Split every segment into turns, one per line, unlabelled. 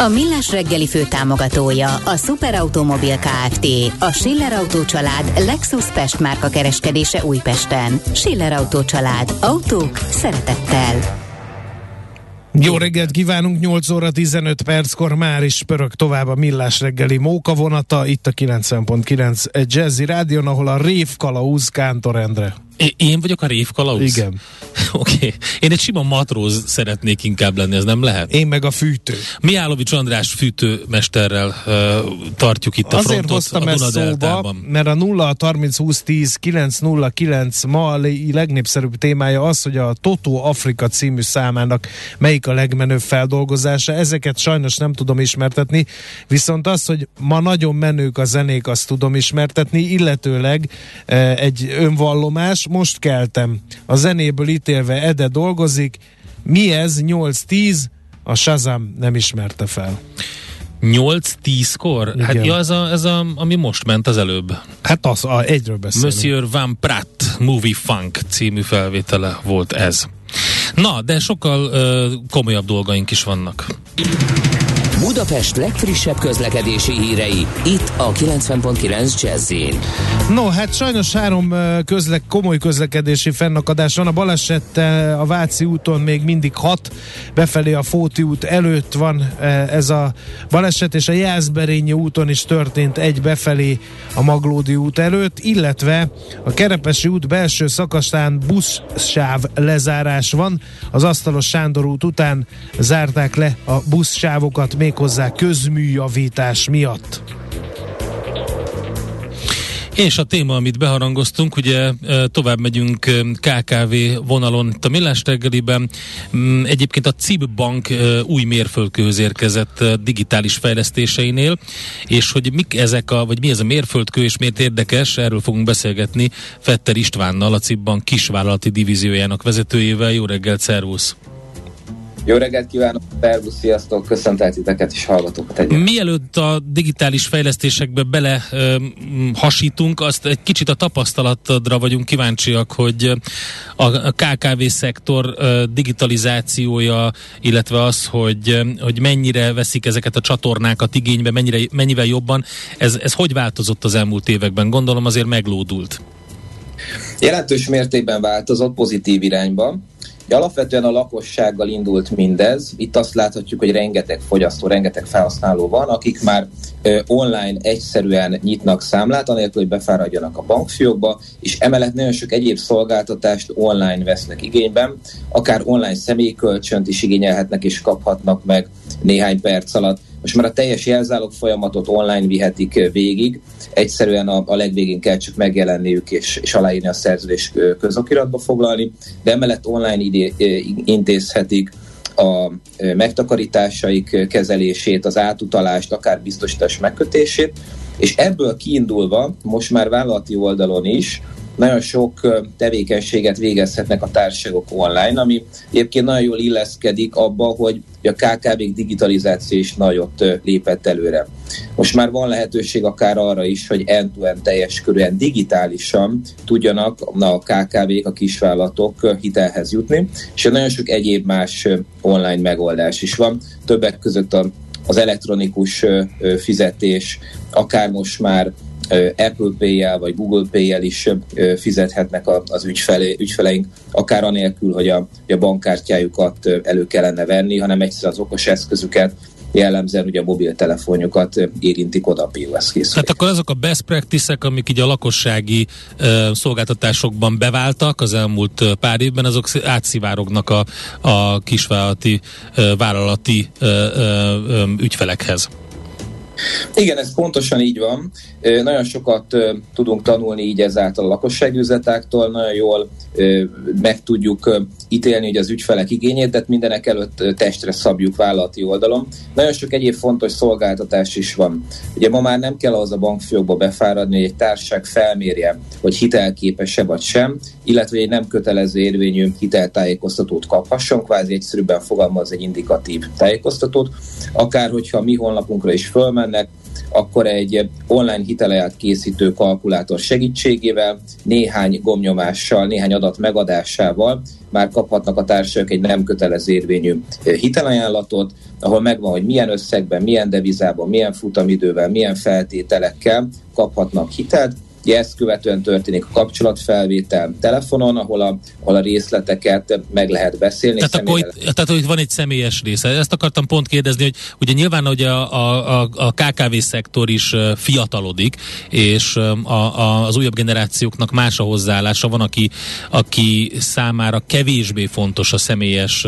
A Millás reggeli fő támogatója a Superautomobil KFT, a Schiller Auto család Lexus Pest márka kereskedése Újpesten. Schiller Auto család. Autók szeretettel.
Jó reggelt kívánunk, 8 óra 15 perckor már is pörög tovább a Millás reggeli móka vonata, itt a 90.9 Jazzy Rádion, ahol a Rév Kalauz Kántor Endre.
Én vagyok a révkalauz?
Igen.
Oké. Okay. Én egy sima matróz szeretnék inkább lenni, ez nem lehet?
Én meg a fűtő.
Miálovics András fűtőmesterrel uh, tartjuk itt a
Azért
frontot
hoztam
a
ezt szóba, mert a 0 30 20 10 909 ma a legnépszerűbb témája az, hogy a Toto Afrika című számának melyik a legmenőbb feldolgozása. Ezeket sajnos nem tudom ismertetni, viszont az, hogy ma nagyon menők a zenék, azt tudom ismertetni, illetőleg uh, egy önvallomás, most keltem. A zenéből ítélve Ede dolgozik. Mi ez? 8-10? A Shazam nem ismerte fel.
8-10-kor? Hát ja, ez, a, ez a, ami most ment az előbb.
Hát az, a, egyről beszélünk.
Monsieur Van Pratt Movie Funk című felvétele volt ez. Na, de sokkal uh, komolyabb dolgaink is vannak.
Budapest legfrissebb közlekedési hírei, itt a 90.9 jazz
No, hát sajnos három közle- komoly közlekedési fennakadás van. A baleset a Váci úton még mindig hat, befelé a Fóti út előtt van ez a baleset, és a Jászberényi úton is történt egy befelé a Maglódi út előtt, illetve a Kerepesi út belső szakaszán buszsáv lezárás van. Az Asztalos Sándor út után zárták le a buszsávokat még méghozzá közműjavítás miatt.
És a téma, amit beharangoztunk, ugye tovább megyünk KKV vonalon a Millás reggeliben. Mm, egyébként a CIB Bank új mérföldkőhöz érkezett digitális fejlesztéseinél, és hogy mik ezek a, vagy mi ez a mérföldkő, és miért érdekes, erről fogunk beszélgetni Fetter Istvánnal, a CIB Bank kisvállalati divíziójának vezetőjével. Jó reggelt, szervusz!
Jó reggelt kívánok, Pervusz, sziasztok, köszöntel titeket és hallgatókat egyébként.
Mielőtt a digitális fejlesztésekbe bele ö, hasítunk, azt egy kicsit a tapasztalatodra vagyunk kíváncsiak, hogy a, KKV szektor ö, digitalizációja, illetve az, hogy, hogy mennyire veszik ezeket a csatornákat igénybe, mennyire, mennyivel jobban, ez, ez hogy változott az elmúlt években? Gondolom azért meglódult.
Jelentős mértékben változott pozitív irányba. Alapvetően a lakossággal indult mindez. Itt azt láthatjuk, hogy rengeteg fogyasztó, rengeteg felhasználó van, akik már online egyszerűen nyitnak számlát, anélkül, hogy befáradjanak a bankfiókba, és emellett nagyon sok egyéb szolgáltatást online vesznek igényben, akár online személykölcsönt is igényelhetnek és kaphatnak meg néhány perc alatt. Most már a teljes jelzálog folyamatot online vihetik végig, egyszerűen a, a legvégén kell csak megjelenniük és, és aláírni a szerződés közokiratba foglalni, de emellett online idé, intézhetik a megtakarításaik kezelését, az átutalást, akár biztosítás megkötését, és ebből kiindulva most már vállalati oldalon is nagyon sok tevékenységet végezhetnek a társaságok online, ami egyébként nagyon jól illeszkedik abba, hogy a KKV-k digitalizáció is nagyot lépett előre. Most már van lehetőség akár arra is, hogy end-to-end teljes körűen digitálisan tudjanak a KKV-k, a kisvállalatok hitelhez jutni, és nagyon sok egyéb más online megoldás is van. Többek között az elektronikus fizetés, akár most már Apple Pay-jel vagy Google Pay-jel is fizethetnek az ügyfelé, ügyfeleink, akár anélkül, hogy a, a bankkártyájukat elő kellene venni, hanem egyszerűen az okos eszközüket jellemzően ugye a mobiltelefonjukat érintik oda a POS készülék.
Hát akkor azok a best practices amik így a lakossági uh, szolgáltatásokban beváltak az elmúlt pár évben, azok átszivárognak a, a kisvállalati, uh, vállalati uh, uh, ügyfelekhez.
Igen, ez pontosan így van. Nagyon sokat tudunk tanulni így ezáltal a lakosságüzetáktól, nagyon jól meg tudjuk ítélni hogy az ügyfelek igényét, de mindenek előtt testre szabjuk vállalati oldalon. Nagyon sok egyéb fontos szolgáltatás is van. Ugye ma már nem kell az a bankfiókba befáradni, hogy egy társaság felmérje, hogy hitelképes-e vagy sem, illetve egy nem kötelező érvényű hiteltájékoztatót kaphasson, kvázi egyszerűbben fogalmaz egy indikatív tájékoztatót, akár hogyha mi honlapunkra is fölmennek, akkor egy online hiteleját készítő kalkulátor segítségével, néhány gomnyomással, néhány adat megadásával már kaphatnak a társaságok egy nem kötelező érvényű hitelajánlatot, ahol megvan, hogy milyen összegben, milyen devizában, milyen futamidővel, milyen feltételekkel kaphatnak hitelt, ezt követően történik a kapcsolatfelvétel telefonon, ahol a, ahol a részleteket meg lehet beszélni.
Tehát akkor, itt, tehát hogy van egy személyes része. Ezt akartam pont kérdezni, hogy ugye nyilván hogy a, a, a KKV szektor is fiatalodik, és a, a, az újabb generációknak más a hozzáállása. Van, aki, aki számára kevésbé fontos a személyes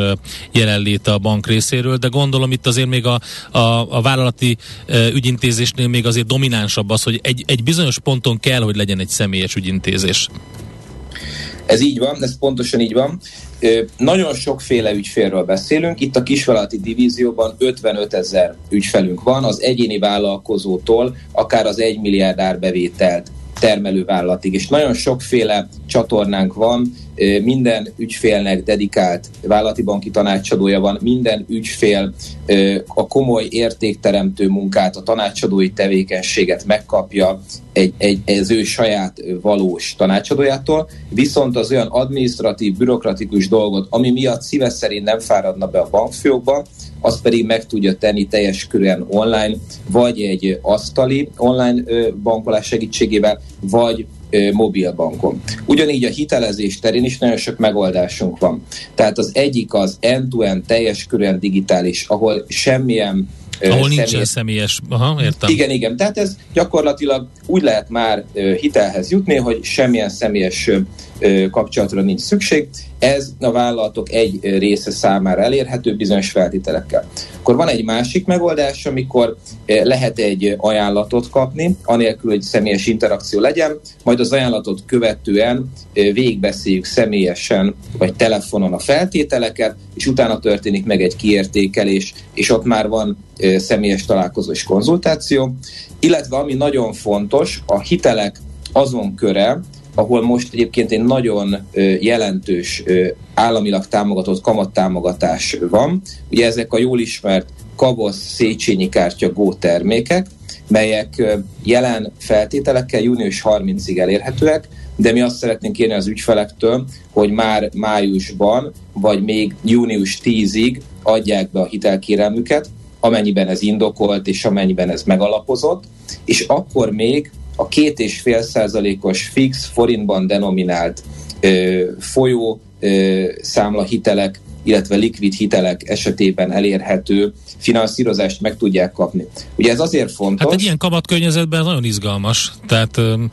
jelenlét a bank részéről, de gondolom itt azért még a, a, a vállalati ügyintézésnél még azért dominánsabb az, hogy egy, egy bizonyos ponton kell kell, hogy legyen egy személyes ügyintézés.
Ez így van, ez pontosan így van. Nagyon sokféle ügyfélről beszélünk. Itt a kisvállalati divízióban 55 ezer ügyfelünk van, az egyéni vállalkozótól akár az 1 milliárd árbevételt termelővállalatig, és nagyon sokféle csatornánk van, minden ügyfélnek dedikált vállalati banki tanácsadója van, minden ügyfél a komoly értékteremtő munkát, a tanácsadói tevékenységet megkapja egy, egy, az ő saját valós tanácsadójától, viszont az olyan administratív, bürokratikus dolgot, ami miatt szíves szerint nem fáradna be a bankfiókba, azt pedig meg tudja tenni teljes körűen online, vagy egy asztali online bankolás segítségével, vagy mobilbankon. Ugyanígy a hitelezés terén is nagyon sok megoldásunk van. Tehát az egyik az end-to-end teljes körűen digitális, ahol semmilyen
ahol személyes... nincsen személyes, aha, értem.
Igen, igen, tehát ez gyakorlatilag úgy lehet már hitelhez jutni, hogy semmilyen személyes kapcsolatra nincs szükség. Ez a vállalatok egy része számára elérhető bizonyos feltételekkel. Akkor van egy másik megoldás, amikor lehet egy ajánlatot kapni, anélkül, hogy személyes interakció legyen, majd az ajánlatot követően végigbeszéljük személyesen vagy telefonon a feltételeket, és utána történik meg egy kiértékelés, és ott már van személyes találkozó és konzultáció. Illetve ami nagyon fontos, a hitelek azon köre, ahol most egyébként egy nagyon jelentős államilag támogatott kamattámogatás van. Ugye ezek a jól ismert Kavosz Széchenyi kártya Go termékek, melyek jelen feltételekkel június 30-ig elérhetőek, de mi azt szeretnénk kérni az ügyfelektől, hogy már májusban, vagy még június 10-ig adják be a hitelkérelmüket, amennyiben ez indokolt, és amennyiben ez megalapozott, és akkor még a két és fél százalékos fix forintban denominált ö, folyó ö, számla hitelek, illetve likvid hitelek esetében elérhető finanszírozást meg tudják kapni. Ugye ez azért fontos.
Hát egy ilyen kamatkörnyezetben nagyon izgalmas, tehát ö,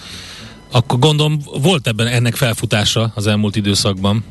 akkor gondolom volt ebben ennek felfutása az elmúlt időszakban.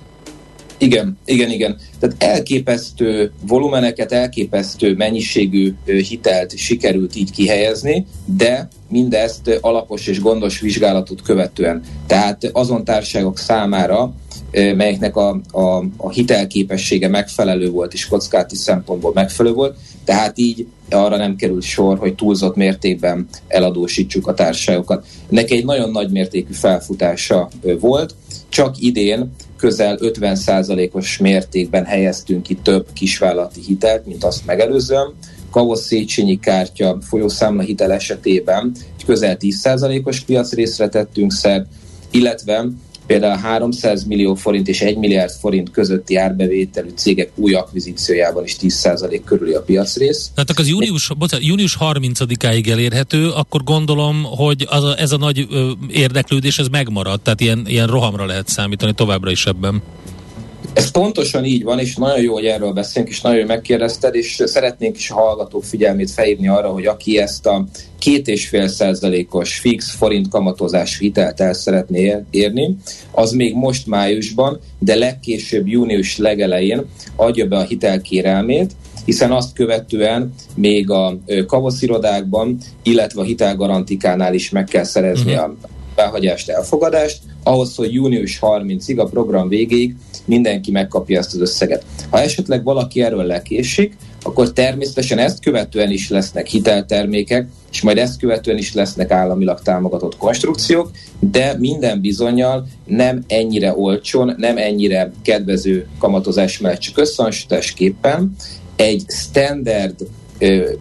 Igen, igen, igen. Tehát elképesztő volumeneket, elképesztő mennyiségű hitelt sikerült így kihelyezni, de mindezt alapos és gondos vizsgálatot követően. Tehát azon társaságok számára, melyeknek a, a, a hitelképessége megfelelő volt, és kockázati szempontból megfelelő volt, tehát így arra nem került sor, hogy túlzott mértékben eladósítsuk a társaságokat. Neki egy nagyon nagy mértékű felfutása volt, csak idén közel 50%-os mértékben helyeztünk ki több kisvállalati hitelt, mint azt megelőzően. Kavosz Széchenyi kártya folyószámla hitel esetében közel 10%-os piacrészre tettünk szert, illetve például 300 millió forint és 1 milliárd forint közötti árbevételű cégek új akvizíciójában is 10% körüli a piacrész.
Tehát az június, bocsánat, június 30-áig elérhető, akkor gondolom, hogy az a, ez a nagy érdeklődés ez megmarad, tehát ilyen, ilyen rohamra lehet számítani továbbra is ebben.
Ez pontosan így van, és nagyon jó, hogy erről beszélünk, és nagyon jó megkérdezted, és szeretnénk is a hallgatók figyelmét felhívni arra, hogy aki ezt a két és fél százalékos fix forint kamatozás hitelt el szeretné érni, az még most májusban, de legkésőbb június legelején adja be a hitelkérelmét, hiszen azt követően még a kavaszirodákban, illetve a hitelgarantikánál is meg kell szerezni uh-huh. a jóváhagyást, elfogadást, ahhoz, hogy június 30-ig, a program végéig mindenki megkapja ezt az összeget. Ha esetleg valaki erről lekésik, akkor természetesen ezt követően is lesznek hiteltermékek, és majd ezt követően is lesznek államilag támogatott konstrukciók, de minden bizonyal nem ennyire olcsón, nem ennyire kedvező kamatozás mellett, csak összehasonlításképpen egy standard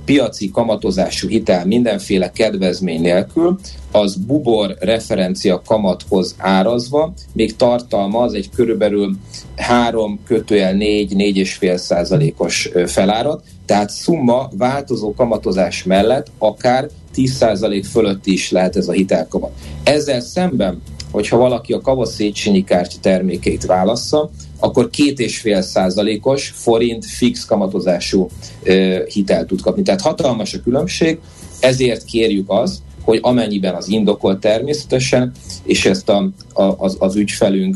piaci kamatozású hitel mindenféle kedvezmény nélkül, az bubor referencia kamathoz árazva, még tartalmaz egy körülbelül 3 kötőjel 4 4,5 százalékos felárat, tehát szumma változó kamatozás mellett akár 10 százalék fölött is lehet ez a hitelkamat. Ezzel szemben, hogyha valaki a Kava Széchenyi kártya termékeit válassza, akkor két és fél százalékos forint fix kamatozású hitelt tud kapni. Tehát hatalmas a különbség, ezért kérjük azt, hogy amennyiben az indokolt természetesen, és ezt a, a, az, az ügyfelünk,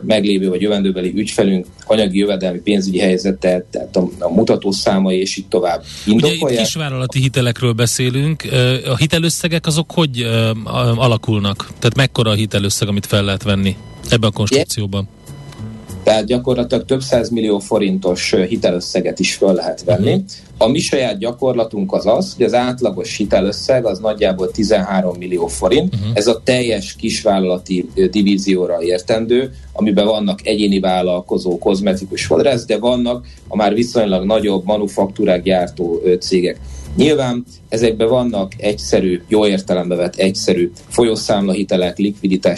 meglévő vagy jövendőbeli ügyfelünk anyagi jövedelmi pénzügyi helyzete, tehát a, a mutatószámai és így tovább
indokolják. Ugye itt kisvállalati hitelekről beszélünk. A hitelösszegek azok hogy alakulnak? Tehát mekkora a hitelösszeg, amit fel lehet venni ebben a konstrukcióban?
Tehát gyakorlatilag több millió forintos hitelösszeget is föl lehet venni. Uh-huh. A mi saját gyakorlatunk az az, hogy az átlagos hitelösszeg az nagyjából 13 millió forint. Uh-huh. Ez a teljes kisvállalati divízióra értendő, amiben vannak egyéni vállalkozó, kozmetikus fodrász, de vannak a már viszonylag nagyobb manufaktúrák gyártó cégek. Nyilván ezekben vannak egyszerű, jó értelembe vett egyszerű folyószámlahitelek,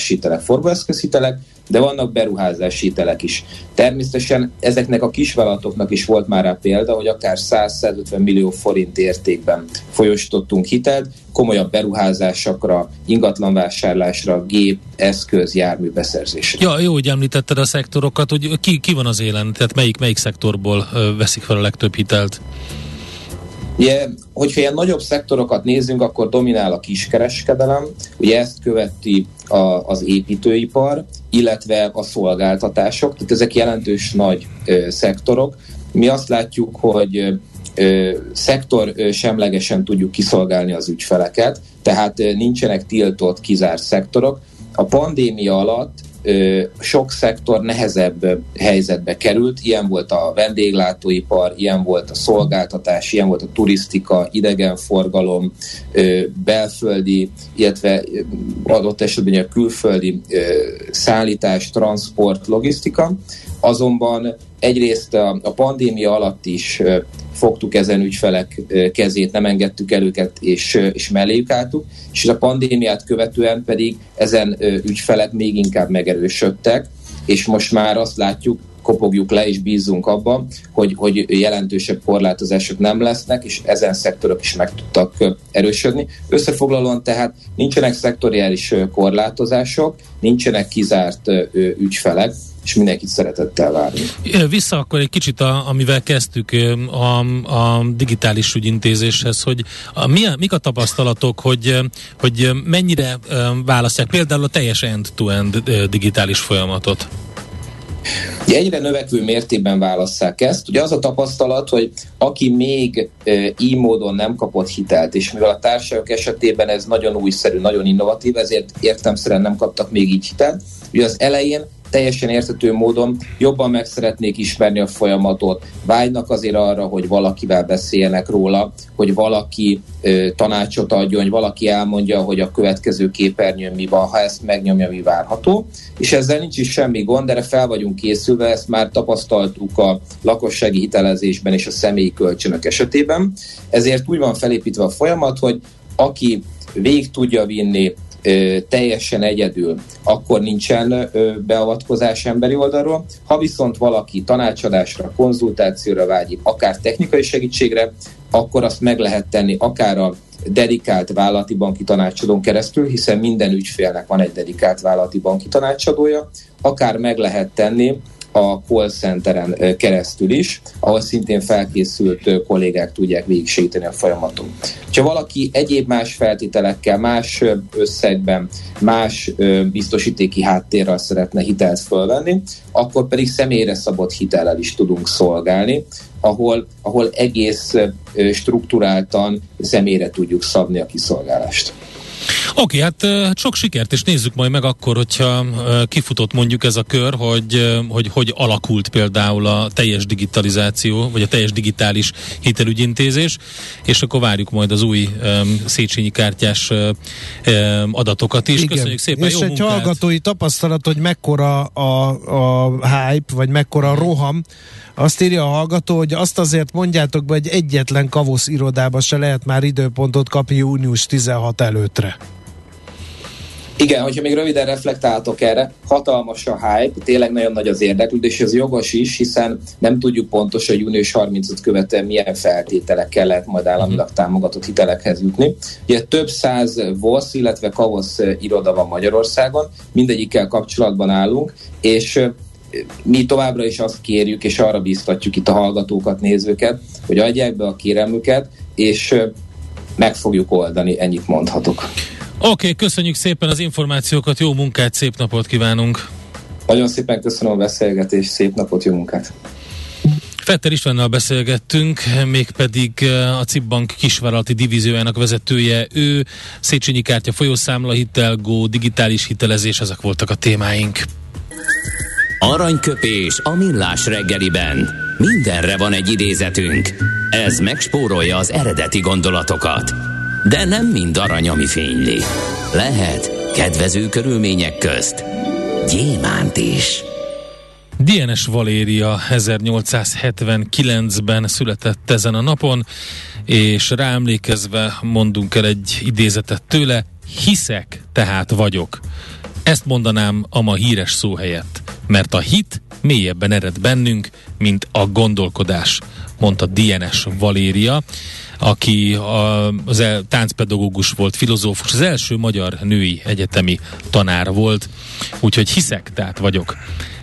hitelek, forgóeszközhitelek, de vannak beruházási hitelek is. Természetesen ezeknek a kisvállalatoknak is volt már rá példa, hogy akár 100-150 millió forint értékben folyosítottunk hitelt, komolyabb beruházásokra, ingatlanvásárlásra, gép, eszköz, jármű beszerzésre.
Ja, jó, hogy említetted a szektorokat, hogy ki, ki van az élen, tehát melyik, melyik szektorból veszik fel a legtöbb hitelt?
Ugye, hogyha ilyen nagyobb szektorokat nézzünk, akkor dominál a kiskereskedelem, ugye ezt követi a, az építőipar, illetve a szolgáltatások, tehát ezek jelentős nagy ö, szektorok. Mi azt látjuk, hogy ö, szektor ö, semlegesen tudjuk kiszolgálni az ügyfeleket, tehát ö, nincsenek tiltott, kizárt szektorok. A pandémia alatt sok szektor nehezebb helyzetbe került. Ilyen volt a vendéglátóipar, ilyen volt a szolgáltatás, ilyen volt a turisztika, idegenforgalom, belföldi, illetve adott esetben a külföldi szállítás, transport, logisztika. Azonban egyrészt a, a pandémia alatt is fogtuk ezen ügyfelek kezét, nem engedtük el őket, és, és melléjük álltuk, és a pandémiát követően pedig ezen ügyfelek még inkább megerősödtek, és most már azt látjuk, kopogjuk le és bízunk abban, hogy, hogy jelentősebb korlátozások nem lesznek, és ezen szektorok is meg tudtak erősödni. Összefoglalóan tehát nincsenek szektoriális korlátozások, nincsenek kizárt ügyfelek, és mindenkit szeretettel várunk.
Vissza akkor egy kicsit, a, amivel kezdtük a, a digitális ügyintézéshez, hogy a, mi a, mik a tapasztalatok, hogy, hogy mennyire választják például a teljes end-to-end digitális folyamatot?
Ugye egyre növekvő mértékben válasszák ezt. Ugye az a tapasztalat, hogy aki még e, így módon nem kapott hitelt, és mivel a társaságok esetében ez nagyon újszerű, nagyon innovatív, ezért értemszerűen nem kaptak még így hitelt. Ugye az elején teljesen értető módon jobban meg szeretnék ismerni a folyamatot, vágynak azért arra, hogy valakivel beszéljenek róla, hogy valaki ö, tanácsot adjon, hogy valaki elmondja, hogy a következő képernyőn mi van, ha ezt megnyomja, mi várható. És ezzel nincs is semmi gond, erre fel vagyunk készülve, ezt már tapasztaltuk a lakossági hitelezésben és a személyi kölcsönök esetében. Ezért úgy van felépítve a folyamat, hogy aki végig tudja vinni teljesen egyedül, akkor nincsen beavatkozás emberi oldalról. Ha viszont valaki tanácsadásra, konzultációra vágyik, akár technikai segítségre, akkor azt meg lehet tenni akár a dedikált vállalati banki tanácsadón keresztül, hiszen minden ügyfélnek van egy dedikált vállalati banki tanácsadója, akár meg lehet tenni a call centeren keresztül is, ahol szintén felkészült kollégák tudják végigsegíteni a folyamaton. Ha valaki egyéb más feltételekkel, más összegben, más biztosítéki háttérrel szeretne hitelt fölvenni, akkor pedig személyre szabott hitellel is tudunk szolgálni, ahol, ahol egész struktúráltan személyre tudjuk szabni a kiszolgálást.
Oké, hát sok sikert, és nézzük majd meg akkor, hogyha kifutott mondjuk ez a kör, hogy hogy, hogy alakult például a teljes digitalizáció, vagy a teljes digitális hitelügyintézés, és akkor várjuk majd az új um, Széchenyi kártyás um, adatokat is. Igen. Köszönjük szépen,
És
jó
egy
munkát.
hallgatói tapasztalat, hogy mekkora a, a hype, vagy mekkora a roham, azt írja a hallgató, hogy azt azért mondjátok be, hogy egyetlen kavosz irodába se lehet már időpontot kapni június 16 előttre.
Igen, hogyha még röviden reflektáltok erre, hatalmas a hype, tényleg nagyon nagy az érdeklődés, ez jogos is, hiszen nem tudjuk pontosan, hogy június 35 követően milyen feltételekkel lehet majd államilag támogatott hitelekhez jutni. Ugye több száz VOSZ, illetve KAVOSZ iroda van Magyarországon, mindegyikkel kapcsolatban állunk, és mi továbbra is azt kérjük, és arra biztatjuk itt a hallgatókat, nézőket, hogy adják be a kérelmüket, és meg fogjuk oldani, ennyit mondhatok.
Oké, okay, köszönjük szépen az információkat, jó munkát, szép napot kívánunk!
Nagyon szépen köszönöm a beszélgetést, szép napot, jó munkát!
Fetter Istvánnal beszélgettünk, mégpedig a CIP Bank kisvállalati divíziójának vezetője. Ő Széchenyi kártya, folyószámla, hitelgó, digitális hitelezés, ezek voltak a témáink.
Aranyköpés a millás reggeliben. Mindenre van egy idézetünk. Ez megspórolja az eredeti gondolatokat. De nem mind arany, ami fényli. Lehet kedvező körülmények közt gyémánt is.
DNS Valéria 1879-ben született ezen a napon, és ráemlékezve mondunk el egy idézetet tőle, hiszek, tehát vagyok. Ezt mondanám a ma híres szó helyett, mert a hit mélyebben ered bennünk, mint a gondolkodás, mondta DNS Valéria, aki a, az el, táncpedagógus volt, filozófus, az első magyar női egyetemi tanár volt, úgyhogy hiszek, tehát vagyok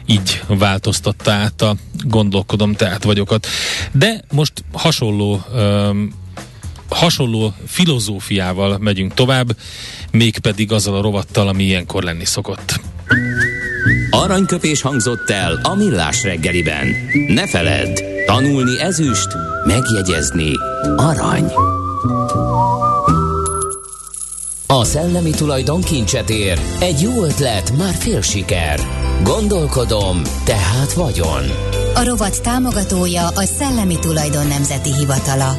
így változtatta át a gondolkodom, tehát vagyokat. De most hasonló um, hasonló filozófiával megyünk tovább, mégpedig azzal a rovattal, ami ilyenkor lenni szokott.
Aranyköpés hangzott el a millás reggeliben. Ne feledd, tanulni ezüst, megjegyezni arany. A szellemi tulajdon kincset ér, egy jó ötlet, már fél siker. Gondolkodom, tehát vagyon.
A rovat támogatója a Szellemi Tulajdon Nemzeti Hivatala.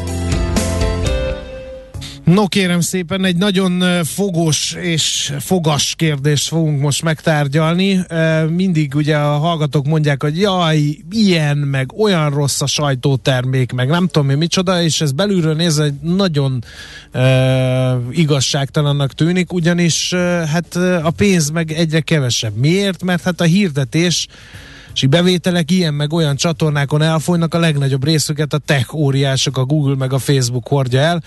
No kérem szépen, egy nagyon fogos és fogas kérdést fogunk most megtárgyalni. Mindig ugye a hallgatók mondják, hogy jaj, ilyen, meg olyan rossz a sajtótermék, meg nem tudom én micsoda, és ez belülről nézve egy nagyon uh, igazságtalannak tűnik, ugyanis uh, hát a pénz meg egyre kevesebb. Miért? Mert hát a hirdetés és bevételek ilyen meg olyan csatornákon elfolynak, a legnagyobb részüket a tech óriások, a Google meg a Facebook hordja el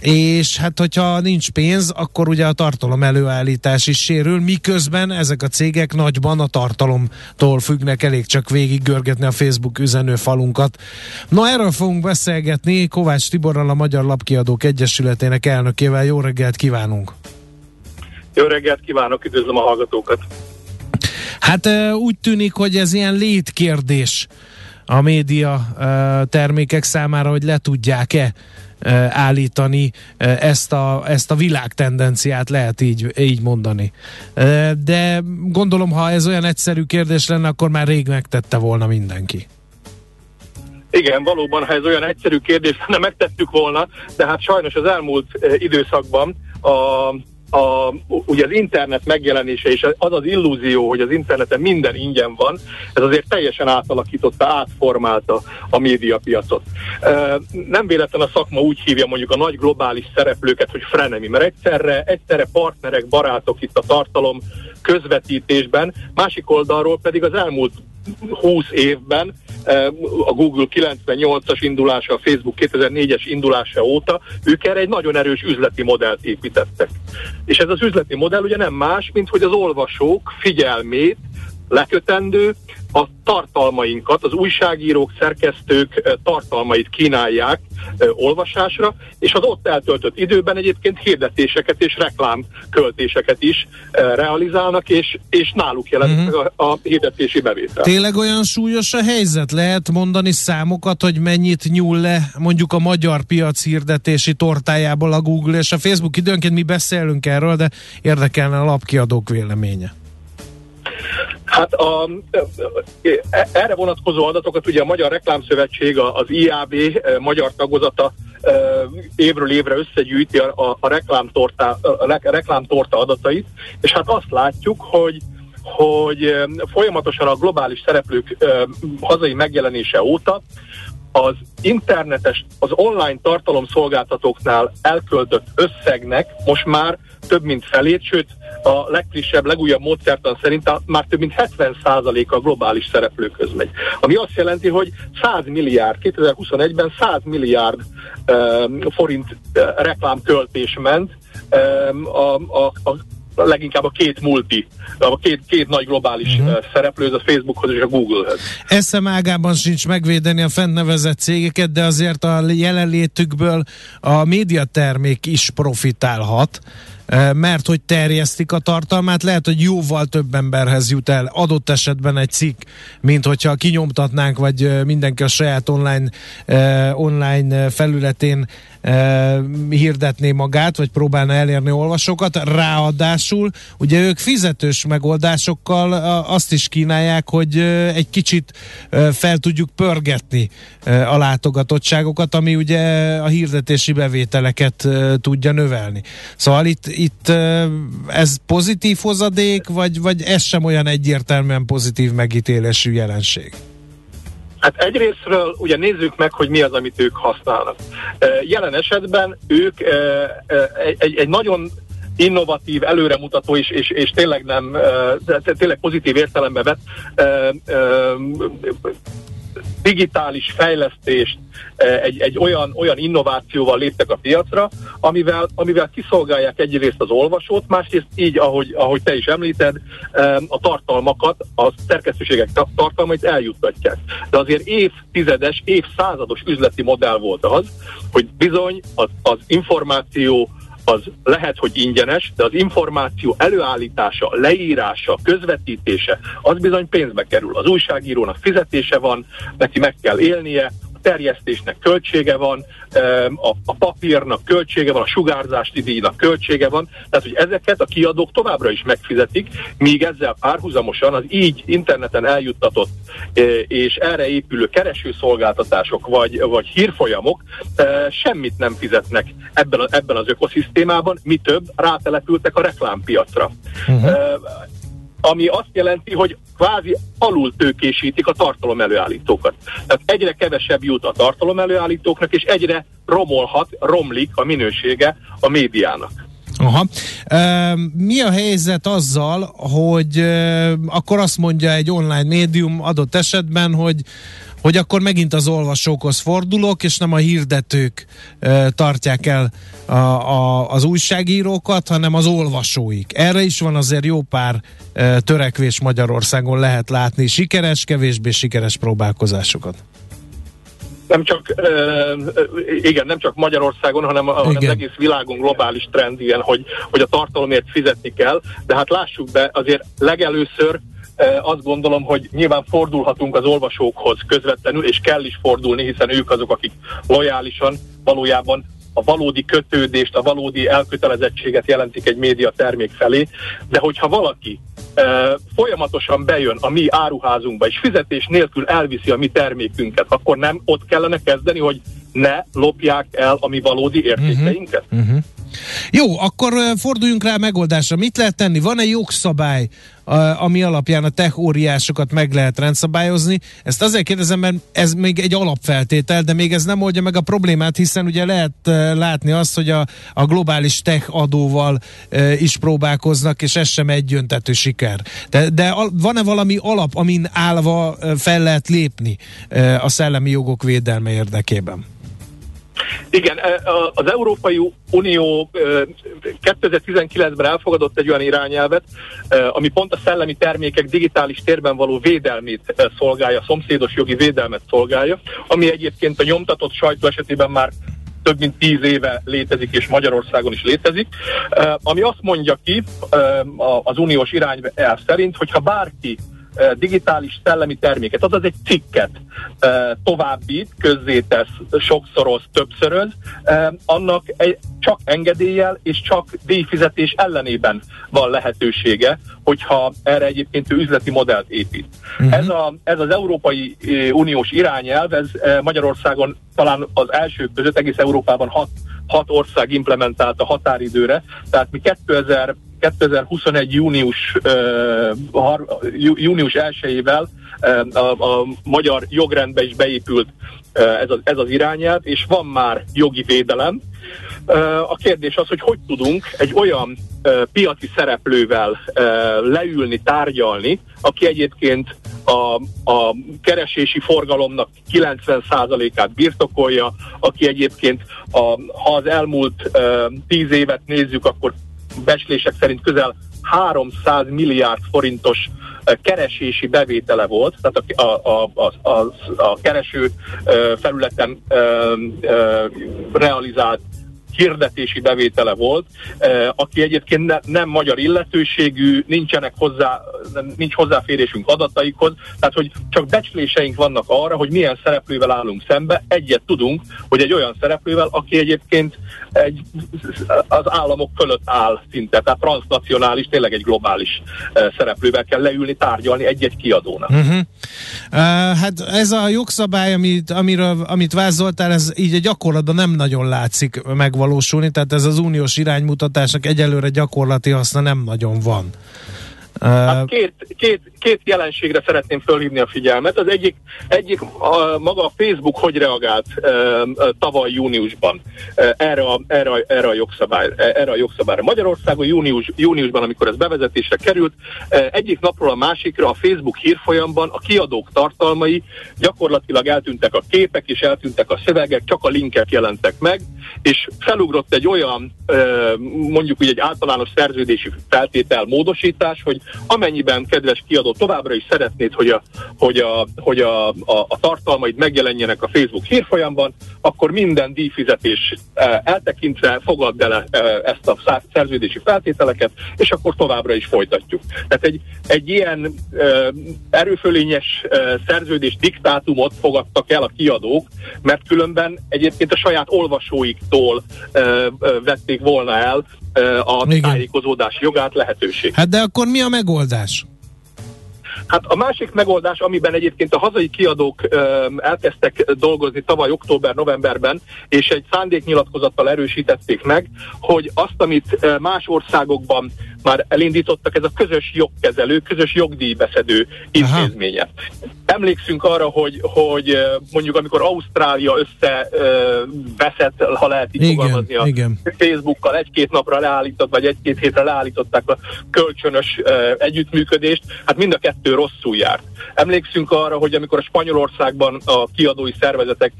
és hát hogyha nincs pénz, akkor ugye a tartalom előállítás is sérül, miközben ezek a cégek nagyban a tartalomtól függnek, elég csak végig görgetni a Facebook üzenő falunkat. No, erről fogunk beszélgetni Kovács Tiborral, a Magyar Lapkiadók Egyesületének elnökével. Jó reggelt kívánunk!
Jó reggelt kívánok, üdvözlöm a hallgatókat!
Hát úgy tűnik, hogy ez ilyen létkérdés a média termékek számára, hogy le tudják-e állítani ezt a, ezt a világtendenciát, lehet így, így mondani. De gondolom, ha ez olyan egyszerű kérdés lenne, akkor már rég megtette volna mindenki.
Igen, valóban, ha ez olyan egyszerű kérdés lenne, megtettük volna, de hát sajnos az elmúlt időszakban a a, ugye az internet megjelenése és az az illúzió, hogy az interneten minden ingyen van, ez azért teljesen átalakította, átformálta a médiapiacot. Nem véletlen a szakma úgy hívja mondjuk a nagy globális szereplőket, hogy frenemi, mert egyszerre, egyszerre partnerek, barátok itt a tartalom közvetítésben, másik oldalról pedig az elmúlt 20 évben a Google 98-as indulása, a Facebook 2004-es indulása óta, ők erre egy nagyon erős üzleti modellt építettek. És ez az üzleti modell ugye nem más, mint hogy az olvasók figyelmét lekötendő, a tartalmainkat, az újságírók, szerkesztők tartalmait kínálják olvasásra, és az ott eltöltött időben egyébként hirdetéseket és reklámköltéseket is realizálnak, és, és náluk jelent uh-huh. a, a hirdetési bevétel.
Tényleg olyan súlyos a helyzet? Lehet mondani számokat, hogy mennyit nyúl le mondjuk a magyar piac hirdetési tortájából a Google és a Facebook? Időnként mi beszélünk erről, de érdekelne a lapkiadók véleménye.
Hát a, e, erre vonatkozó adatokat ugye a Magyar Reklámszövetség, az IAB magyar tagozata évről évre összegyűjti a, a, reklámtorta, a reklámtorta adatait, és hát azt látjuk, hogy hogy folyamatosan a globális szereplők hazai megjelenése óta az internetes, az online tartalomszolgáltatóknál elköltött összegnek most már több mint felét, sőt a legfrissebb, legújabb módszertan szerint már több mint 70% a globális szereplőköz megy. Ami azt jelenti, hogy 100 milliárd, 2021-ben 100 milliárd um, forint uh, reklámköltés ment um, a, a, a leginkább a két multi, a két, két nagy globális uh-huh. szereplő, a Facebookhoz és a Googlehez.
Eszem ágában sincs megvédeni a fent nevezett cégeket, de azért a jelenlétükből a médiatermék is profitálhat mert hogy terjesztik a tartalmát, lehet, hogy jóval több emberhez jut el adott esetben egy cikk, mint hogyha kinyomtatnánk, vagy mindenki a saját online, online felületén hirdetné magát, vagy próbálna elérni olvasókat. Ráadásul ugye ők fizetős megoldásokkal azt is kínálják, hogy egy kicsit fel tudjuk pörgetni a látogatottságokat, ami ugye a hirdetési bevételeket tudja növelni. Szóval itt, itt ez pozitív hozadék, vagy, vagy ez sem olyan egyértelműen pozitív megítélésű jelenség?
Hát egyrésztről ugye nézzük meg, hogy mi az, amit ők használnak. Jelen esetben ők egy, egy nagyon innovatív, előremutató és, és, és tényleg nem, tényleg pozitív értelembe vett digitális fejlesztést, e, egy, egy olyan, olyan innovációval léptek a piacra, amivel, amivel kiszolgálják egyrészt az olvasót, másrészt így, ahogy, ahogy te is említed, a tartalmakat, a szerkesztőségek tartalmait eljuttatják. De azért évtizedes, évszázados üzleti modell volt az, hogy bizony az, az információ az lehet, hogy ingyenes, de az információ előállítása, leírása, közvetítése, az bizony pénzbe kerül. Az újságírónak fizetése van, neki meg kell élnie, terjesztésnek költsége van, a, a papírnak költsége van, a sugárzási díjnak költsége van, tehát hogy ezeket a kiadók továbbra is megfizetik, míg ezzel párhuzamosan az így interneten eljuttatott e, és erre épülő keresőszolgáltatások vagy, vagy hírfolyamok e, semmit nem fizetnek ebben, a, ebben az ökoszisztémában, mi több, rátelepültek a reklámpiacra. Uh-huh ami azt jelenti, hogy kvázi alul tőkésítik a tartalom előállítókat. Tehát egyre kevesebb jut a tartalom előállítóknak, és egyre romolhat, romlik a minősége a médiának.
Aha. E, mi a helyzet azzal, hogy akkor azt mondja egy online médium adott esetben, hogy hogy akkor megint az olvasókhoz fordulok, és nem a hirdetők e, tartják el a, a, az újságírókat, hanem az olvasóik. Erre is van azért jó pár e, törekvés Magyarországon lehet látni, sikeres, kevésbé sikeres próbálkozásokat
nem csak, igen, nem csak Magyarországon, hanem, hanem az egész világon globális trend ilyen, hogy, hogy a tartalomért fizetni kell, de hát lássuk be, azért legelőször azt gondolom, hogy nyilván fordulhatunk az olvasókhoz közvetlenül, és kell is fordulni, hiszen ők azok, akik lojálisan valójában a valódi kötődést, a valódi elkötelezettséget jelentik egy média termék felé, de hogyha valaki e, folyamatosan bejön a mi áruházunkba, és fizetés nélkül elviszi a mi termékünket, akkor nem ott kellene kezdeni, hogy ne lopják el a mi valódi értékeinket? Uh-huh. Uh-huh.
Jó, akkor forduljunk rá a megoldásra. Mit lehet tenni? Van-e jogszabály, ami alapján a tech óriásokat meg lehet rendszabályozni? Ezt azért kérdezem, mert ez még egy alapfeltétel, de még ez nem oldja meg a problémát, hiszen ugye lehet látni azt, hogy a, a globális tech adóval is próbálkoznak, és ez sem egy jöntető siker. De, de van-e valami alap, amin állva fel lehet lépni a szellemi jogok védelme érdekében?
Igen, az Európai Unió 2019-ben elfogadott egy olyan irányelvet, ami pont a szellemi termékek digitális térben való védelmét szolgálja, szomszédos jogi védelmet szolgálja, ami egyébként a nyomtatott sajtó esetében már több mint tíz éve létezik, és Magyarországon is létezik, ami azt mondja ki az uniós irányelv szerint, hogyha bárki digitális szellemi terméket, azaz egy cikket továbbít, közzétesz, sokszoroz, többszöröz, annak egy, csak engedéllyel és csak díjfizetés ellenében van lehetősége, hogyha erre egyébként ő üzleti modellt épít. Uh-huh. Ez, a, ez az Európai Uniós irányelv, ez Magyarországon talán az első között egész Európában hat, hat ország implementálta határidőre, tehát mi 2000 2021. június, június 1-ével uh, a, a magyar jogrendbe is beépült ez, az, ez az irányelv, és van már jogi védelem. A kérdés az, hogy hogy tudunk egy olyan piaci szereplővel leülni, tárgyalni, aki egyébként a, a keresési forgalomnak 90%-át birtokolja, aki egyébként, a, ha az elmúlt 10 évet nézzük, akkor becslések szerint közel 300 milliárd forintos eh, keresési bevétele volt, tehát a, a, a, a, a kereső eh, felületen eh, realizált hirdetési bevétele volt, eh, aki egyébként ne, nem magyar illetőségű, nincsenek hozzá, nincs hozzáférésünk adataikhoz, tehát hogy csak becsléseink vannak arra, hogy milyen szereplővel állunk szembe. Egyet tudunk, hogy egy olyan szereplővel, aki egyébként egy, az államok fölött áll szinte, tehát transnacionális, tényleg egy globális eh, szereplővel kell leülni, tárgyalni egy-egy kiadónak. Uh-huh. Uh,
hát ez a jogszabály, amit, amiről, amit vázoltál, ez így a gyakorlatban nem nagyon látszik megvalósulni megvalósulni, tehát ez az uniós iránymutatásnak egyelőre gyakorlati haszna nem nagyon van.
Hát két, két, két jelenségre szeretném fölhívni a figyelmet. Az egyik, egyik a, maga a Facebook hogy reagált e, e, tavaly júniusban e, erre, a, erre, a, erre, a jogszabály, erre a jogszabályra. Magyarországon június, júniusban, amikor ez bevezetésre került, e, egyik napról a másikra a Facebook hírfolyamban a kiadók tartalmai gyakorlatilag eltűntek a képek és eltűntek a szövegek, csak a linkek jelentek meg, és felugrott egy olyan, e, mondjuk úgy egy általános szerződési feltétel módosítás, hogy amennyiben, kedves kiadó, továbbra is szeretnéd, hogy a, hogy a, hogy a, a, a tartalmaid megjelenjenek a Facebook hírfolyamban, akkor minden díjfizetés e, eltekintve fogadd el e, ezt a szerződési feltételeket, és akkor továbbra is folytatjuk. Tehát egy, egy ilyen e, erőfölényes szerződés diktátumot fogadtak el a kiadók, mert különben egyébként a saját olvasóiktól vették volna el a Igen. tájékozódás jogát, lehetőség.
Hát de akkor mi a megoldás?
Hát a másik megoldás, amiben egyébként a hazai kiadók elkezdtek dolgozni tavaly október-novemberben, és egy szándéknyilatkozattal erősítették meg, hogy azt, amit más országokban már elindítottak, ez a közös jogkezelő, közös jogdíjbeszedő intézménye. Aha. Emlékszünk arra, hogy, hogy mondjuk amikor Ausztrália összeveszett, ha lehet így igen, fogalmazni a igen. Facebookkal, egy-két napra leállított, vagy egy-két hétre leállították a kölcsönös együttműködést, hát mind a kettő rosszul járt. Emlékszünk arra, hogy amikor a Spanyolországban a kiadói szervezetek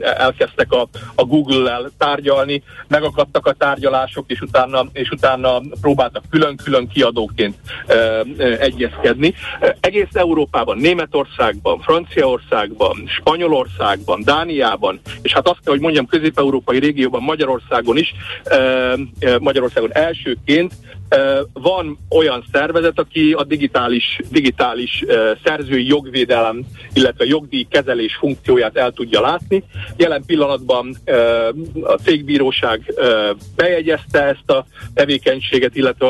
elkezdtek a, a Google-lel tárgyalni, megakadtak a tárgyalások, és utána, és utána próbáltak külön-külön kiadóként egyezkedni. Egész Európában, Németországban, Franciaországban, Spanyolországban, Dániában, és hát azt kell, hogy mondjam, közép-európai régióban, Magyarországon is, Magyarországon elsőként van olyan szervezet, aki a digitális, digitális szerzői jogvédelem, illetve jogdíjkezelés funkcióját el tudja látni. Jelen pillanatban a cégbíróság bejegyezte ezt a tevékenységet, illetve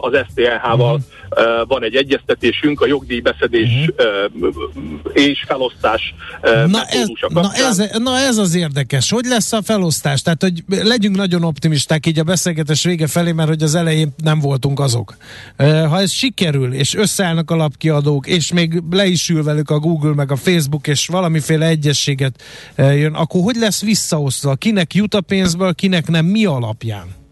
az STLH-val uh-huh. van egy egyeztetésünk a jogdíjbeszedés uh-huh. és felosztás
na ez, na, ez, na ez az érdekes. Hogy lesz a felosztás? Tehát, hogy legyünk nagyon optimisták így a beszélgetés vége felé, mert hogy az elején nem voltunk azok. Ha ez sikerül, és összeállnak a lapkiadók, és még le is ül velük a Google, meg a Facebook, és valamiféle egyességet jön, akkor hogy lesz visszaosztva? Kinek jut a pénzből, kinek nem, mi alapján?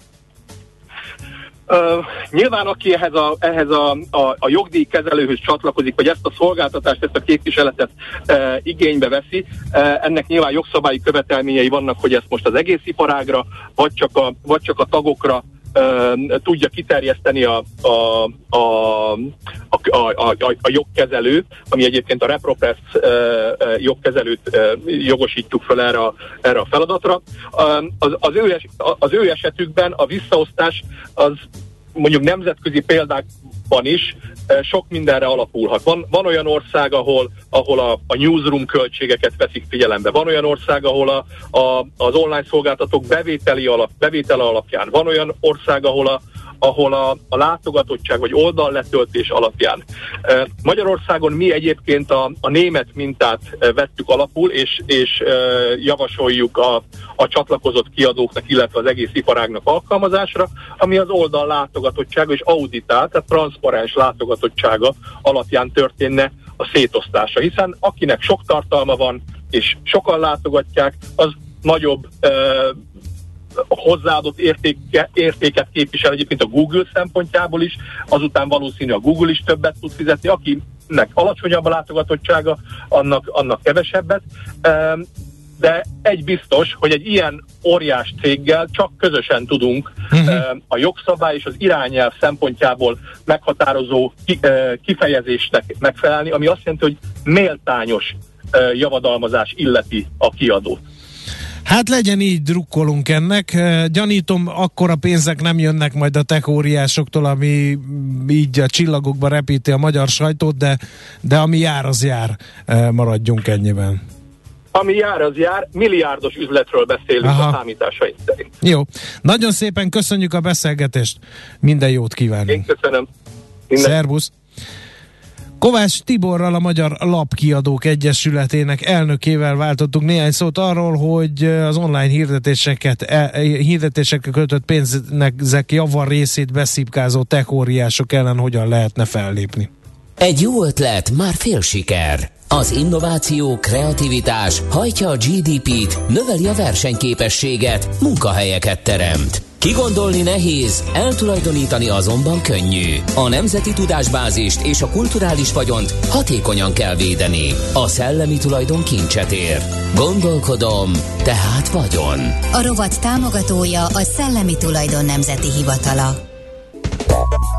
Uh, nyilván aki ehhez, a, ehhez a, a, a jogdíjkezelőhöz csatlakozik, vagy ezt a szolgáltatást, ezt a képviseletet uh, igénybe veszi, uh, ennek nyilván jogszabályi követelményei vannak, hogy ezt most az egész iparágra, vagy csak a, vagy csak a tagokra tudja kiterjeszteni a, a, a, a, a, a, a jogkezelő, ami egyébként a Repropress jogkezelőt jogosítjuk fel erre a, erre a feladatra. Az, az, ő az ő esetükben a visszaosztás az mondjuk nemzetközi példák is sok mindenre alapulhat. Van, van olyan ország, ahol, ahol a, a newsroom költségeket veszik figyelembe. Van olyan ország, ahol a, a, az online szolgáltatók bevételi alap, bevétele alapján. Van olyan ország, ahol a, ahol a, a látogatottság vagy oldalletöltés alapján. Magyarországon mi egyébként a, a német mintát vettük alapul, és, és javasoljuk a, a csatlakozott kiadóknak, illetve az egész iparágnak alkalmazásra, ami az oldal látogatottsága és auditált, tehát transzparens látogatottsága alapján történne a szétosztása. Hiszen akinek sok tartalma van, és sokan látogatják, az nagyobb hozzáadott értéke, értéket képvisel egyébként a Google szempontjából is, azután valószínű a Google is többet tud fizetni, akinek alacsonyabb a látogatottsága, annak, annak kevesebbet. De egy biztos, hogy egy ilyen óriás céggel csak közösen tudunk uh-huh. a jogszabály és az irányelv szempontjából meghatározó kifejezésnek megfelelni, ami azt jelenti, hogy méltányos javadalmazás illeti a kiadót.
Hát legyen így, drukkolunk ennek. Gyanítom, akkor a pénzek nem jönnek majd a tech óriásoktól, ami így a csillagokba repíti a magyar sajtót, de, de ami jár, az jár. Maradjunk ennyiben.
Ami jár, az jár. Milliárdos üzletről beszélünk Aha. a számításaink szerint.
Jó. Nagyon szépen köszönjük a beszélgetést. Minden jót kívánunk.
Én köszönöm.
Minden. Szervusz. Kovács Tiborral a Magyar Lapkiadók Egyesületének elnökével váltottunk néhány szót arról, hogy az online hirdetéseket, e, hirdetésekre költött pénznek javar részét beszipkázó techóriások ellen hogyan lehetne fellépni.
Egy jó ötlet, már fél siker. Az innováció, kreativitás hajtja a GDP-t, növeli a versenyképességet, munkahelyeket teremt. Kigondolni nehéz, eltulajdonítani azonban könnyű. A nemzeti tudásbázist és a kulturális vagyont hatékonyan kell védeni. A szellemi tulajdon kincset ér. Gondolkodom, tehát vagyon.
A rovat támogatója a Szellemi Tulajdon Nemzeti Hivatala.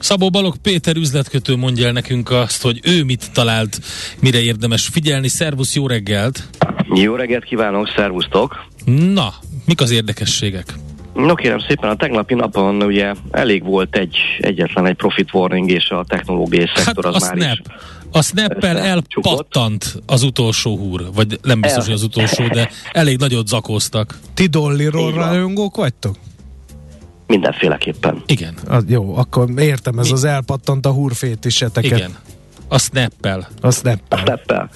Szabó Balog Péter üzletkötő mondja el nekünk azt, hogy ő mit talált, mire érdemes figyelni. Szervusz, jó reggelt!
Jó reggelt kívánok, szervusztok!
Na, mik az érdekességek?
No kérem szépen, a tegnapi napon ugye elég volt egy egyetlen egy profit warning, és a technológiai hát szektor az
hát
már snap.
is a Snap-el elpattant az utolsó húr, vagy nem biztos, El. hogy az utolsó, de elég nagyot zakóztak.
Ti Dolliról rajongók vagytok?
Mindenféleképpen.
Igen.
Az, jó, akkor értem, ez Mi? az elpattant a húrfétiseteket.
Igen. A snap-el.
A snap-el.
A snap-el.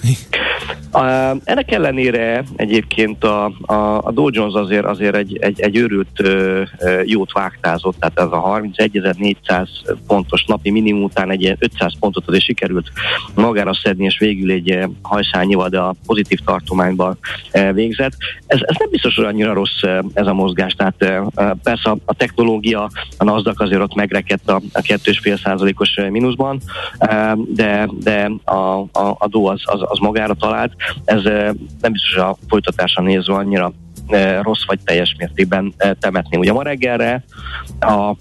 Uh, ennek ellenére egyébként a, a, a Dow Jones azért, azért egy, egy, egy őrült uh, jót vágtázott, tehát ez a 31.400 pontos napi minimum után egy 500 pontot azért sikerült magára szedni, és végül egy hajszányival, de a pozitív tartományban végzett. Ez, ez nem biztos, hogy annyira rossz ez a mozgás, tehát persze a, a technológia, a NASDAQ azért ott megrekedt a, a 2,5 százalékos mínuszban, uh, de, de a, a, a Dow az, az, az magára talált, ez nem biztos, a folytatásra nézve annyira rossz vagy teljes mértékben temetni. Ugye ma reggelre a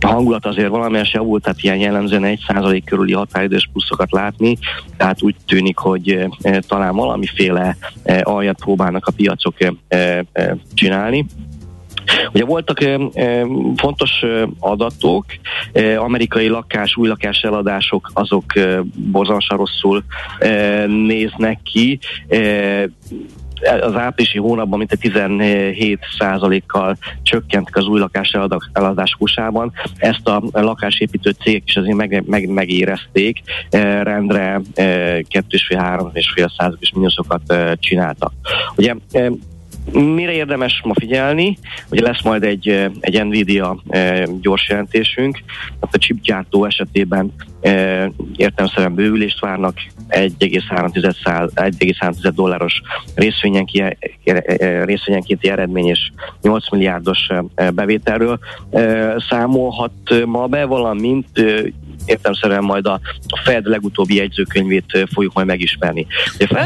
a hangulat azért valamelyes javult, tehát ilyen jellemzően 1% körüli határidős pluszokat látni, tehát úgy tűnik, hogy talán valamiféle aljat próbálnak a piacok csinálni. Ugye voltak fontos adatok, amerikai lakás, új lakás eladások, azok borzalmasan rosszul néznek ki. Az áprilisi hónapban mint 17 kal csökkentek az új lakás eladás USA-ban. Ezt a lakásépítő cégek is azért meg, meg, megérezték, rendre 2,5-3,5 százalékos mínuszokat csináltak. Ugye Mire érdemes ma figyelni? Ugye lesz majd egy, egy Nvidia gyors jelentésünk, a chipgyártó esetében értelmszerűen bővülést várnak, 1,3 dolláros részvényenkénti eredmény és 8 milliárdos bevételről számolhat ma be, valamint értelmszerűen majd a, Fed legutóbbi jegyzőkönyvét fogjuk majd megismerni.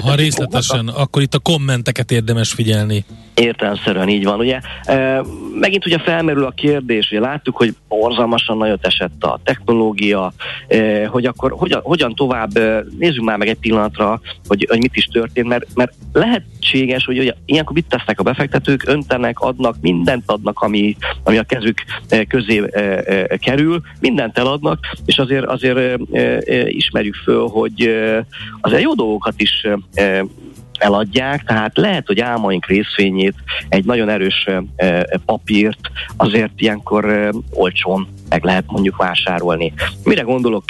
Ha részletesen, fognak, akkor itt a kommenteket érdemes figyelni.
Értelmszerűen így van. Ugye, e, megint ugye felmerül a kérdés, ugye láttuk, hogy borzalmasan nagyot esett a technológia, e, hogy akkor hogyan, hogyan tovább, e, nézzük már meg egy pillanatra, hogy, hogy mit is történt, mert, mert lehetséges, hogy ugye, ilyenkor mit tesznek a befektetők, öntenek, adnak, mindent adnak, ami, ami a kezük közé e, e, kerül, mindent eladnak, és azért, azért e, e, ismerjük föl, hogy e, azért jó dolgokat is e, eladják, tehát lehet, hogy álmaink részvényét, egy nagyon erős papírt azért ilyenkor olcsón meg lehet mondjuk vásárolni. Mire gondolok?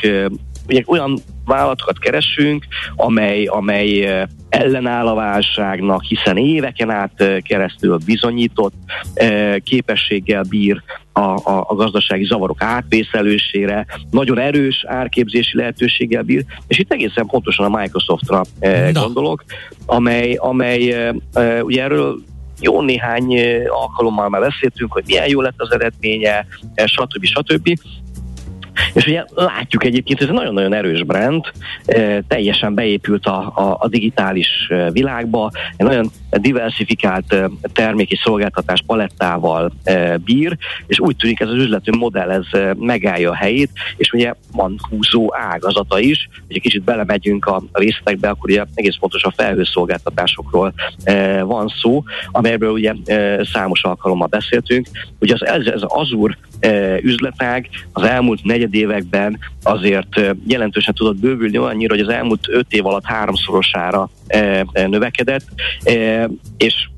Ugye olyan vállalatokat keresünk, amely, amely ellenáll a válságnak, hiszen éveken át keresztül bizonyított képességgel bír a, a, a gazdasági zavarok átvészelősére, nagyon erős árképzési lehetőséggel bír, és itt egészen pontosan a Microsoftra Na. gondolok, amely, amely ugye erről jó néhány alkalommal már beszéltünk, hogy milyen jó lett az eredménye, stb. stb. És ugye látjuk egyébként, hogy ez nagyon-nagyon erős brand, teljesen beépült a, a, a digitális világba, egy nagyon diversifikált termék és szolgáltatás palettával bír, és úgy tűnik ez az üzleti modell ez megállja a helyét, és ugye van húzó ágazata is, hogy egy kicsit belemegyünk a részletekbe, akkor ugye egész pontos a felhőszolgáltatásokról van szó, amelyből ugye számos alkalommal beszéltünk. Ugye az, ez, ez az Azure üzletág az elmúlt negyed években azért jelentősen tudott bővülni annyira, hogy az elmúlt öt év alatt háromszorosára növekedett, és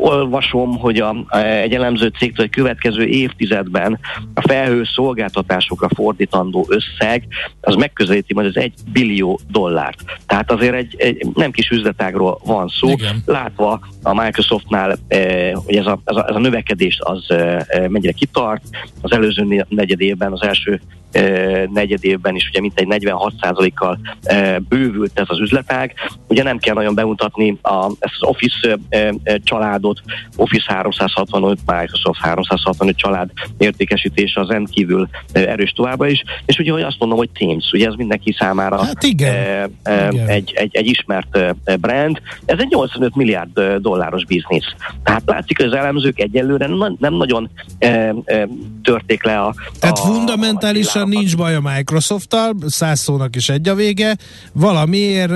olvasom, hogy a, egy elemző cégtől egy következő évtizedben a felhő szolgáltatásokra fordítandó összeg az megközelíti majd az egy billió dollárt. Tehát azért egy, egy nem kis üzletágról van szó, Igen. látva a Microsoftnál, eh, hogy ez a, ez, a, ez a növekedés az eh, mennyire kitart, az előző negyed évben, az első negyed évben is ugye mintegy 46%-kal bővült ez az üzletág. Ugye nem kell nagyon bemutatni a, ezt az Office családot, Office 365, Microsoft 365 család értékesítése az rendkívül erős továbbra is, és ugye hogy azt mondom, hogy Teams, ugye ez mindenki számára
hát igen.
igen. Egy, egy, egy ismert brand, ez egy 85 milliárd dolláros biznisz. Tehát látszik, hogy az elemzők egyelőre nem nagyon törték le a...
Tehát a, fundamentálisan Pontosan nincs baj a Microsoft-tal, száz szónak is egy a vége. Valamiért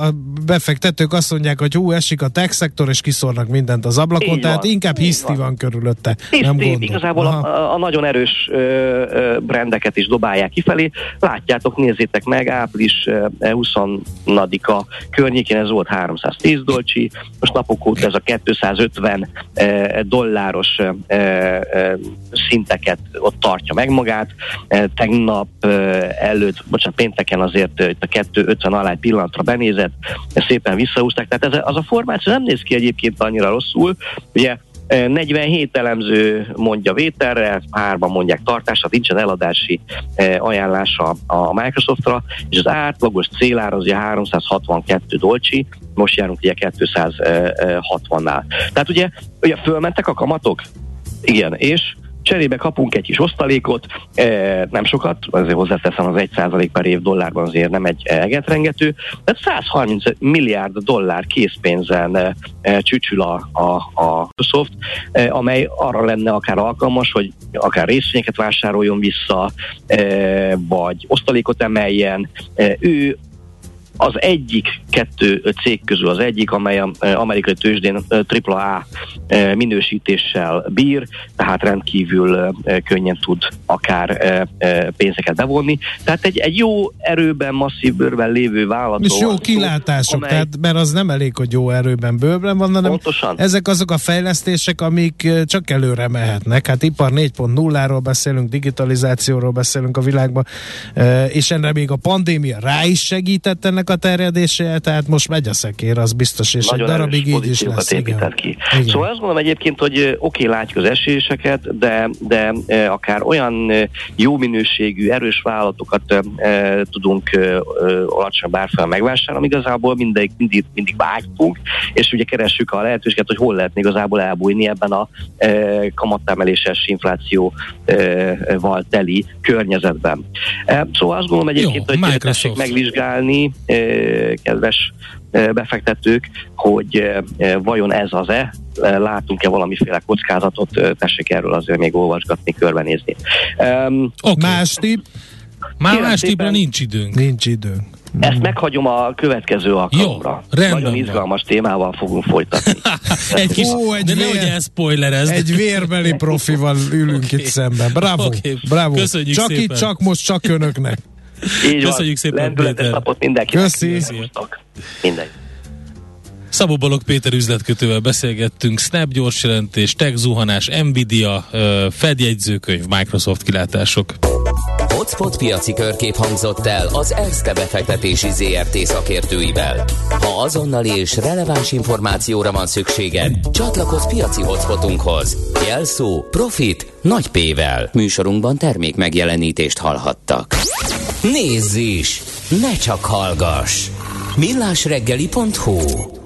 a befektetők azt mondják, hogy hú, esik a tech szektor, és kiszornak mindent az ablakon, Így tehát van. inkább hiszti van. van körülötte.
Hiszti, nem gondol. igazából a, a, nagyon erős ö, ö, brendeket is dobálják kifelé. Látjátok, nézzétek meg, április 20-a környékén ez volt 310 dolcsi, most napok óta ez a 250 ö, dolláros szinteket ott tartja meg magát tegnap előtt, bocsánat, pénteken azért itt a 250 alá egy pillanatra benézett, szépen visszahúzták, tehát ez, az a formáció nem néz ki egyébként annyira rosszul, ugye 47 elemző mondja vételre, hárman mondják tartásra, nincsen eladási ajánlása a Microsoftra, és az átlagos célár az ugye 362 dolcsi, most járunk ugye 260-nál. Tehát ugye, ugye fölmentek a kamatok? Igen, és Cserébe kapunk egy kis osztalékot, e, nem sokat, azért hozzáteszem az 1% per év dollárban azért nem egy egetrengető, tehát 130 milliárd dollár készpénzen e, e, csücsül a, a, a Microsoft, amely arra lenne akár alkalmas, hogy akár részvényeket vásároljon vissza, vagy osztalékot emeljen. Ő az egyik kettő cég közül az egyik, amely a amerikai tőzsdén AAA minősítéssel bír, tehát rendkívül könnyen tud akár pénzeket bevonni. Tehát egy, egy jó erőben, masszív bőrben lévő vállalat.
És jó kilátások, amely... tehát, mert az nem elég, hogy jó erőben, bőrben van, hanem Pontosan. ezek azok a fejlesztések, amik csak előre mehetnek. Hát ipar 4.0-ról beszélünk, digitalizációról beszélünk a világban, és ennek még a pandémia rá is segített ennek a terjedésére, tehát most megy a szekér, az biztos, és Nagyon egy darabig így is lesz. Igen.
Ki. Igen. Szóval azt mondom egyébként, hogy oké, látjuk az eséseket, de, de akár olyan jó minőségű, erős vállalatokat tudunk alacsony bárfel megvásárolni, igazából mindig, mindig, mindig vágytunk, és ugye keressük a lehetőséget, hogy hol lehetne igazából elbújni ebben a kamattemeléses inflációval teli környezetben. Szóval azt gondolom egyébként, Jó, hogy tessék megvizsgálni, kedves befektetők, hogy vajon ez az-e, látunk-e valamiféle kockázatot, tessék erről azért még olvasgatni, körbenézni.
Um, okay. Más tipp?
Már más tippre nincs időnk.
Nincs időnk.
Ezt mm. meghagyom a következő alkalomra. Jó, Nagyon izgalmas témával fogunk folytatni.
egy kis, Ó, egy de vér, nehogy elszpoilerezd.
Egy vérbeli profival ülünk okay. itt szemben. Bravo, okay. bravo. Köszönjük csak szépen. itt, csak most, csak önöknek.
Így Köszönjük van. szépen, Péter. napot mindenkinek.
Köszi.
Minden.
Szabó Balog Péter üzletkötővel beszélgettünk, Snap gyors jelentés, tech zuhanás, Nvidia, Fed jegyzőkönyv, Microsoft kilátások.
Hotspot piaci körkép hangzott el az ESZTE befektetési ZRT szakértőivel. Ha azonnali és releváns információra van szükséged, csatlakozz piaci hotspotunkhoz. Jelszó Profit nagy P-vel. Műsorunkban termék megjelenítést hallhattak. Nézz is! Ne csak hallgass! millásreggeli.hu